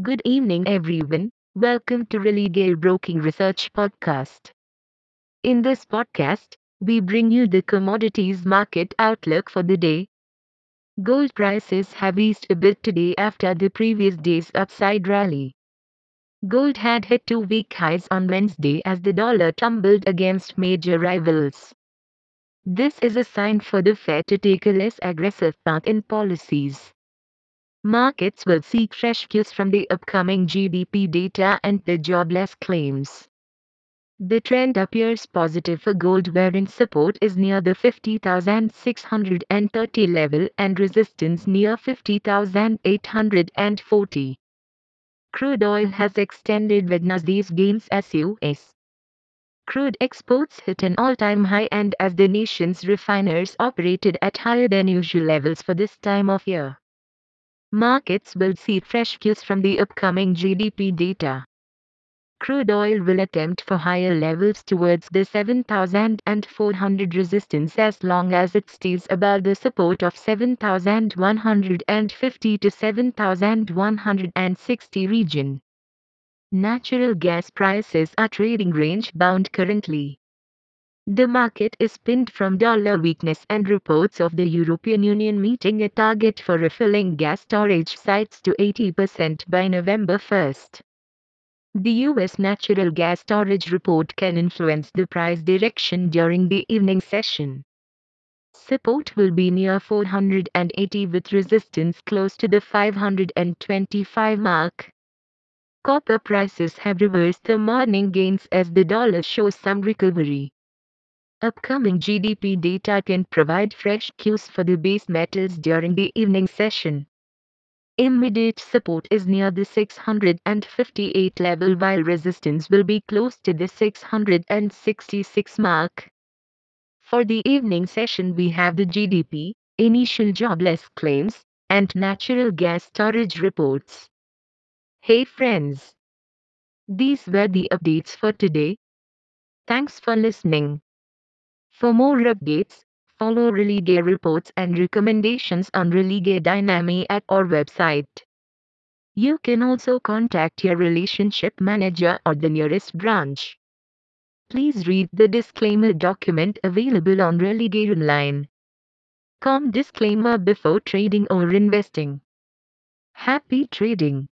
Good evening, everyone. Welcome to Religare Broking Research Podcast. In this podcast, we bring you the commodities market outlook for the day. Gold prices have eased a bit today after the previous day's upside rally. Gold had hit two week highs on Wednesday as the dollar tumbled against major rivals. This is a sign for the Fed to take a less aggressive path in policies. Markets will seek fresh cues from the upcoming GDP data and the jobless claims. The trend appears positive for gold wherein support is near the 50,630 level and resistance near 50,840. Crude oil has extended Wednesday's gains as US. Crude exports hit an all-time high and as the nation's refiners operated at higher than usual levels for this time of year. Markets will see fresh cues from the upcoming GDP data. Crude oil will attempt for higher levels towards the 7,400 resistance as long as it stays above the support of 7,150 to 7,160 region. Natural gas prices are trading range bound currently. The market is pinned from dollar weakness and reports of the European Union meeting a target for refilling gas storage sites to 80% by November 1st. The US natural gas storage report can influence the price direction during the evening session. Support will be near 480 with resistance close to the 525 mark. Copper prices have reversed the morning gains as the dollar shows some recovery. Upcoming GDP data can provide fresh cues for the base metals during the evening session. Immediate support is near the 658 level while resistance will be close to the 666 mark. For the evening session we have the GDP, initial jobless claims, and natural gas storage reports. Hey friends! These were the updates for today. Thanks for listening. For more updates, follow Religare reports and recommendations on Religare Dynami at our website. You can also contact your relationship manager or the nearest branch. Please read the disclaimer document available on Religare Online. Com disclaimer before trading or investing. Happy trading!